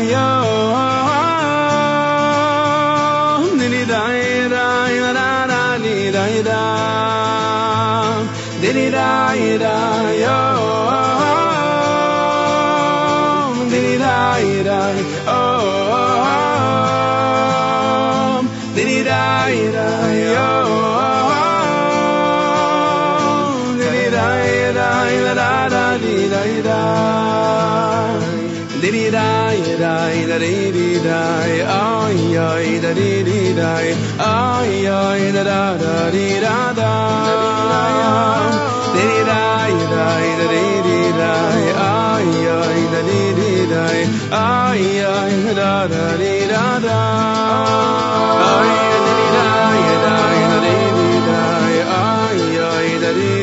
die, ay, ay, da da da dee da da. Die, die, da dee dee die, ay, ay, da dee dee die, ay, ay, da da da dee da da. Ay, da ay, ay, da dee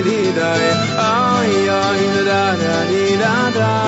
ay, ay, da da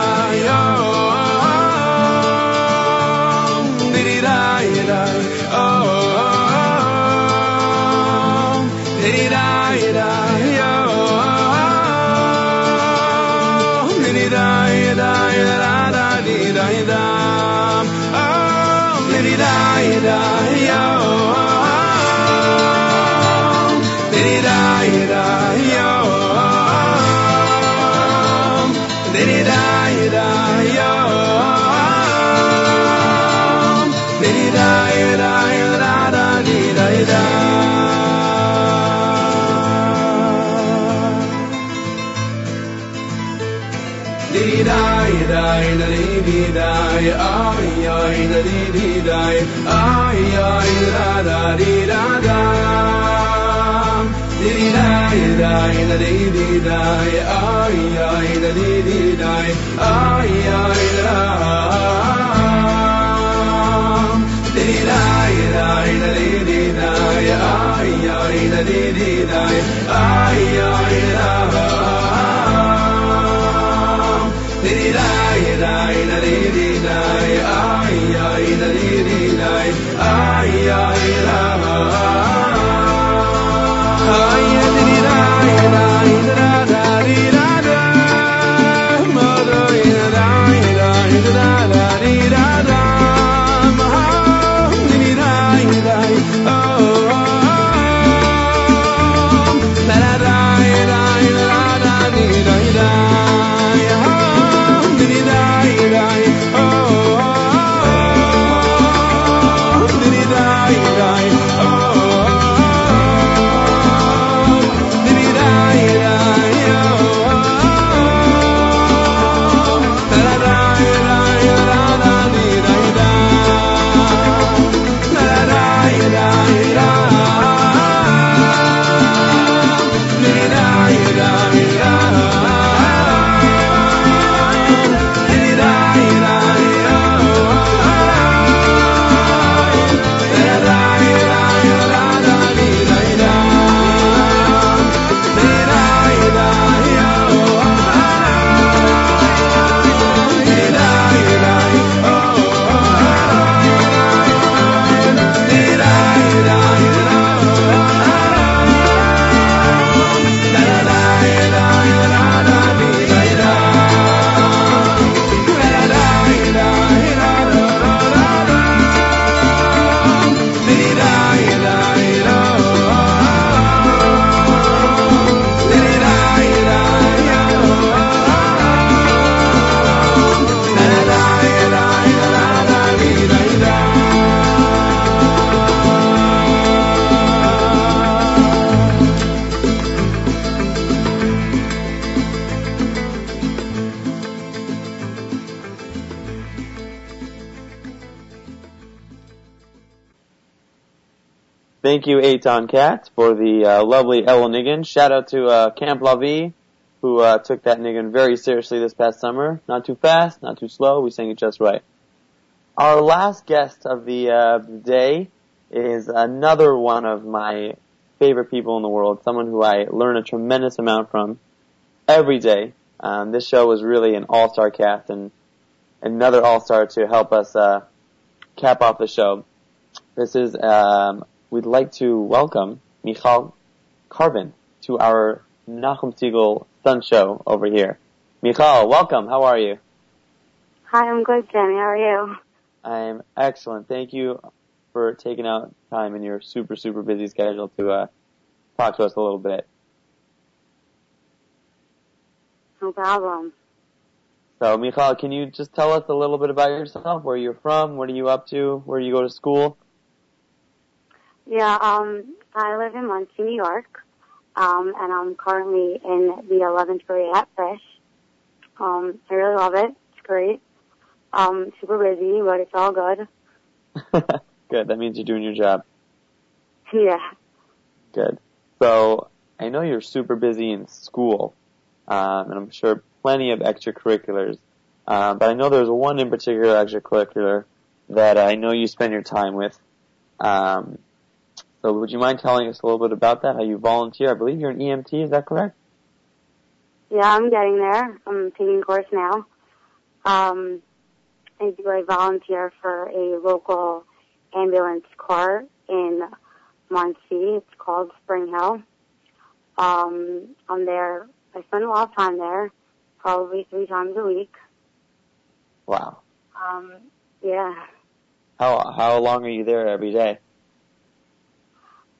Diddy ay da di di di ay ay da da di da da di di di di da di di di ay ay da di di di ay ay da di di di da di di di ay ay da di di di ay ay da di di di di di di di ay ay ay ay ay Thank you, Eitan Katz, for the uh, lovely Elul Niggin. Shout out to uh, Camp Lavi, who uh, took that Niggin very seriously this past summer. Not too fast, not too slow. We sang it just right. Our last guest of the, uh, day is another one of my favorite people in the world. Someone who I learn a tremendous amount from every day. Um, this show was really an all-star cast and another all-star to help us uh, cap off the show. This is um, we'd like to welcome Michal Karben to our Nachum Segal Sun Show over here. Michal, welcome. How are you? Hi, I'm good, Jenny. How are you? I'm excellent. Thank you for taking out time in your super, super busy schedule to uh, talk to us a little bit. No problem. So, Michal, can you just tell us a little bit about yourself? Where you're from? What are you up to? Where do you go to school? Yeah, um, I live in Monsey, New York, um, and I'm currently in the 11th grade at Frisch. Um, I really love it. It's great. Um, super busy, but it's all good. Good. That means you're doing your job. Yeah. Good. So I know you're super busy in school, um, and I'm sure plenty of extracurriculars. Um, but I know there's one in particular extracurricular that I know you spend your time with. Um, so would you mind telling us a little bit about that? How you volunteer? I believe you're an EMT. Is that correct? Yeah, I'm getting there. I'm taking a course now. Um, I do I volunteer for a local ambulance corps in Monsey. It's called Spring Hill. Um, I'm there. I spend a lot of time there, probably three times a week. Wow. Um, yeah. How how long are you there every day?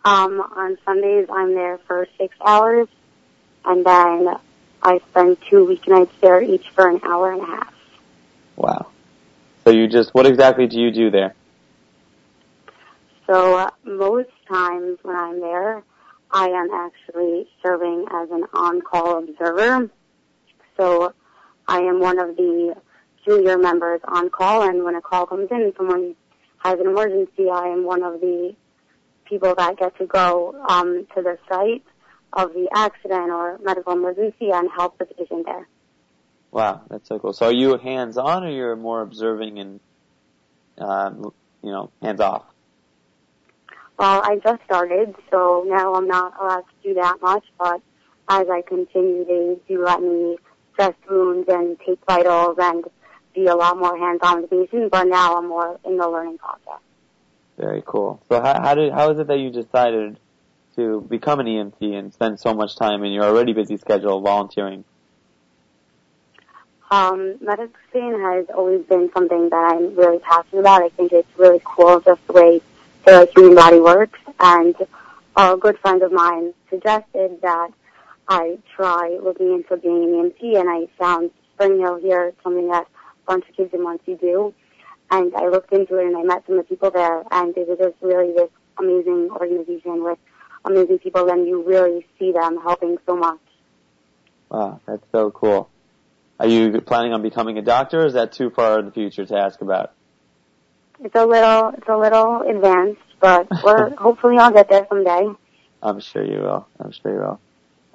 Um, on Sundays I'm there for six hours, and then I spend two weeknights there, each for an hour and a half. Wow. So you just what exactly do you do there? So uh, most times when I'm there, I am actually serving as an on-call observer. So I am one of the junior members on call, and when a call comes in and someone has an emergency, I am one of the people that get to go um, to the site of the accident or medical emergency and help the patient there. Wow, that's so cool. So are you hands on, or you're more observing and um, you know hands off? Well, I just started, so now I'm not allowed to do that much, but as I continue, they do let me dress wounds and take vitals and be a lot more hands-on with the patient, but now I'm more in the learning process. Very cool. So how, how did how is it that you decided to become an EMT and spend so much time in your already busy schedule volunteering? Um, medicine has always been something that I'm really passionate about. I think it's really cool just the way the human body works. And a good friend of mine suggested that I try looking into being an EMT, and I found Spring Hill here, something that a bunch of kids in Monsey do. And I looked into it, and I met some of the people there, and it was just really this amazing organization with amazing people, and you really see them helping so much. Wow, that's so cool. Are you planning on becoming a doctor, or is that too far in the future to ask about? It's a little, it's a little advanced, but we're hopefully I'll get there someday. I'm sure you will. I'm sure you will.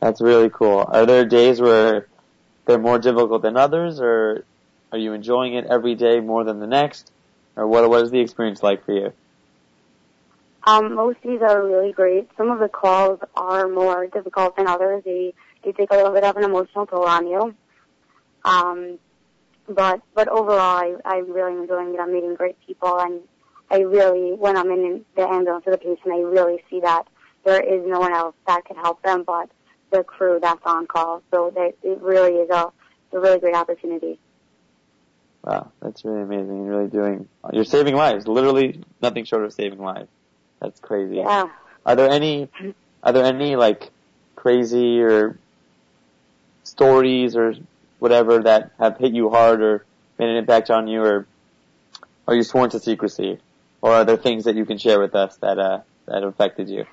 That's really cool. Are there days where they're more difficult than others, or are you enjoying it every day more than the next, or what? What is the experience like for you? Um, most these are really great. Some of the calls are more difficult than others. They they take a little bit of an emotional toll on you. Um, but but overall, I I'm really enjoying it. I'm meeting great people, and I really, when I'm in the ambulance with a patient, I really see that there is no one else that can help them but the crew that's on call. So that it really is a, a really great opportunity. Wow, that's really amazing. You're really doing. You're saving lives. Literally, nothing short of saving lives. That's crazy. Yeah. Are there any? Are there any like crazy or stories or whatever that have hit you hard or made an impact on you, or are you sworn to secrecy, or are there things that you can share with us that uh, that affected you?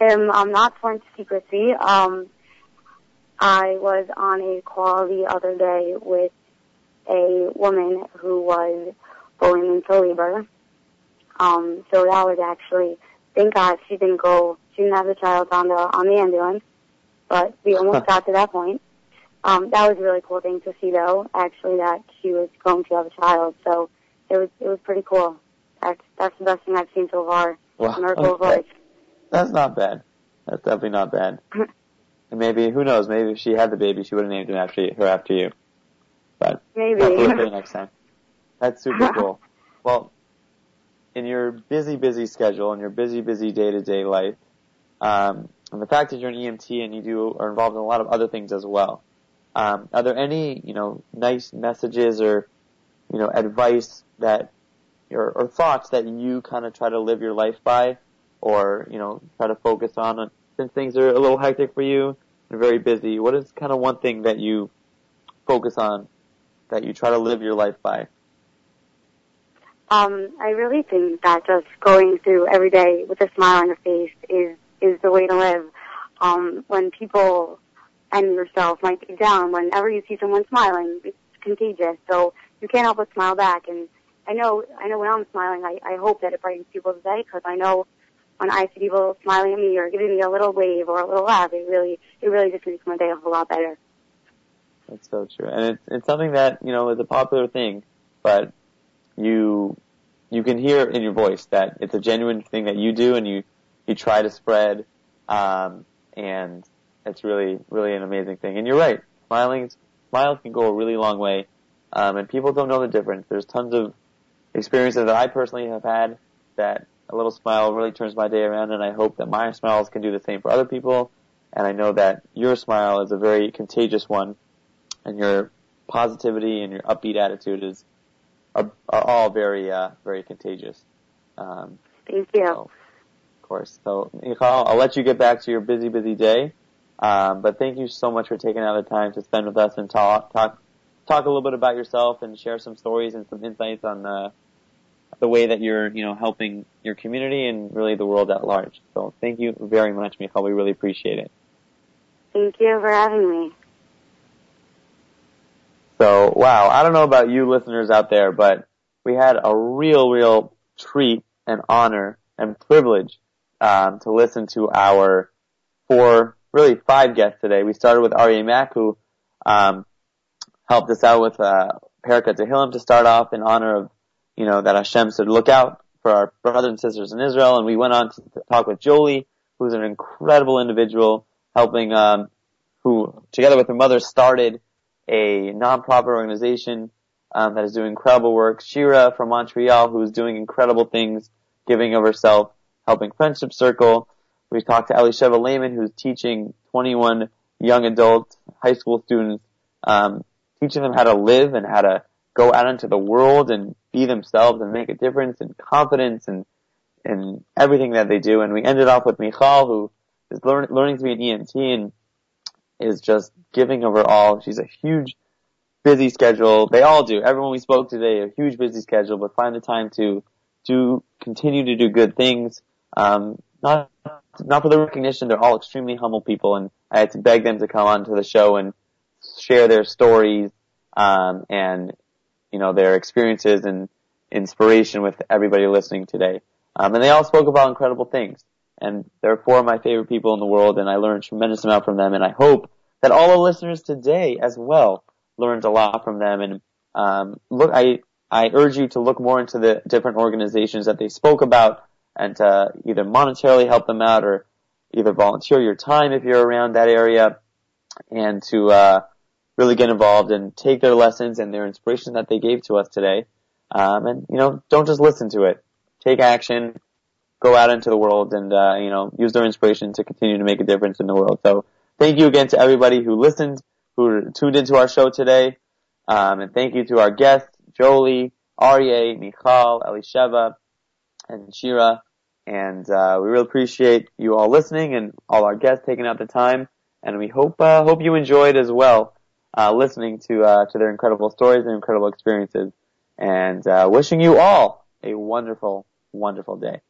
Um, I'm not sworn to secrecy. Um, I was on a call the other day with a woman who was going into labor. Um, so that was actually, thank God she didn't go, she didn't have the child on the, on the ambulance, but we almost got to that point. Um, that was a really cool thing to see though, actually that she was going to have a child. So it was, it was pretty cool. That's, that's the best thing I've seen so far. Wow, Miracle of okay. life. That's not bad. That's definitely not bad. and maybe who knows? Maybe if she had the baby, she would have named him after you, her after you. But Maybe. Next time. That's super cool. Well, in your busy, busy schedule and your busy, busy day-to-day life, um, and the fact that you're an EMT and you do are involved in a lot of other things as well, um, are there any you know nice messages or you know advice that or, or thoughts that you kind of try to live your life by, or you know try to focus on since things are a little hectic for you and very busy? What is kind of one thing that you focus on that you try to live your life by? Um, I really think that just going through every day with a smile on your face is is the way to live. Um, when people and yourself might be down, whenever you see someone smiling, it's contagious. So you can't help but smile back. And I know, I know when I'm smiling, I, I hope that it brightens people's day because I know when I see people smiling at me or giving me a little wave or a little laugh, it really, it really just makes my day a whole lot better. That's so true, and it's it's something that you know is a popular thing, but you you can hear in your voice that it's a genuine thing that you do, and you you try to spread, um, and it's really really an amazing thing. And you're right, smiling smiles can go a really long way, um, and people don't know the difference. There's tons of experiences that I personally have had that a little smile really turns my day around, and I hope that my smiles can do the same for other people. And I know that your smile is a very contagious one, and your positivity and your upbeat attitude is are, are all very uh, very contagious. Um, Thank you. so, of course. So, Michal, I'll let you get back to your busy, busy day. Um, but thank you so much for taking out the time to spend with us and talk talk talk a little bit about yourself and share some stories and some insights on the the way that you're you know helping your community and really the world at large. So, thank you very much, Michal. We really appreciate it. Thank you for having me. So wow, I don't know about you listeners out there, but we had a real, real treat and honor and privilege um, to listen to our four, really five guests today. We started with Aryeh Mack, who um, helped us out with uh, Parakah Tehillim to start off in honor of, you know, that Hashem should look out for our brothers and sisters in Israel. And we went on to talk with Jolie, who's an incredible individual, helping, um, who together with her mother started a non-profit organization um, that is doing incredible work. Shira from Montreal, who is doing incredible things, giving of herself, helping Friendship Circle. We talked to Elisheva Layman, who's teaching 21 young adults, high school students, um, teaching them how to live and how to go out into the world and be themselves and make a difference and confidence and and everything that they do. And we ended off with Michal, who is learn, learning to be an EMT and is just giving of her all. She's a huge busy schedule. They all do. Everyone we spoke today, a huge busy schedule, but find the time to to continue to do good things. Um, not not for the recognition. They're all extremely humble people, and I had to beg them to come onto the show and share their stories um, and you know their experiences and inspiration with everybody listening today. Um, and they all spoke about incredible things. And they're four of my favorite people in the world, and I learned a tremendous amount from them. And I hope that all the listeners today as well learned a lot from them. And um, look, I I urge you to look more into the different organizations that they spoke about, and to either monetarily help them out, or either volunteer your time if you're around that area, and to uh, really get involved and take their lessons and their inspiration that they gave to us today. Um, and you know, don't just listen to it. Take action. Go out into the world and uh, you know use their inspiration to continue to make a difference in the world. So thank you again to everybody who listened, who tuned into our show today, um, and thank you to our guests Jolie, Aryeh, Michal, Elisheva, and Shira. And uh, we really appreciate you all listening and all our guests taking out the time. And we hope uh, hope you enjoyed as well uh, listening to uh, to their incredible stories and incredible experiences. And uh, wishing you all a wonderful, wonderful day.